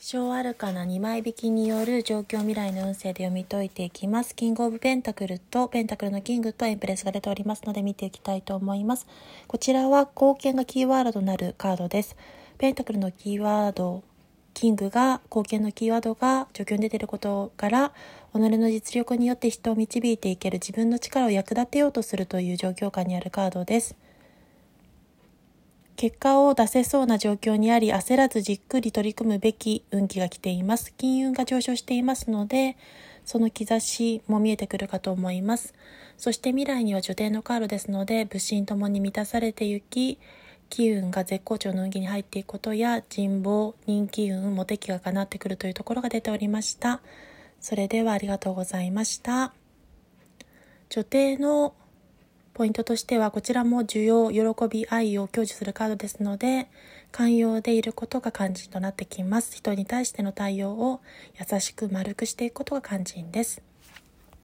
小アルカナ2枚引きによる状況未来の運勢で読み解いていきます。キングオブペンタクルとペンタクルのキングとエンプレスが出ておりますので見ていきたいと思います。こちらは貢献がキーワードとなるカードです。ペンタクルのキーワード、キングが貢献のキーワードが状況に出ていることから、己の実力によって人を導いていける自分の力を役立てようとするという状況下にあるカードです。結果を出せそうな状況にあり、焦らずじっくり取り組むべき運気が来ています。金運が上昇していますので、その兆しも見えてくるかと思います。そして未来には助定のカードですので、武神ともに満たされてゆき、機運が絶好調の運気に入っていくことや、人望、人気運、モテ期が叶ってくるというところが出ておりました。それではありがとうございました。助定のポイントとしてはこちらも需要、喜び、愛を享受するカードですので寛容でいることが肝心となってきます。人に対しての対応を優しく丸くしていくことが肝心です。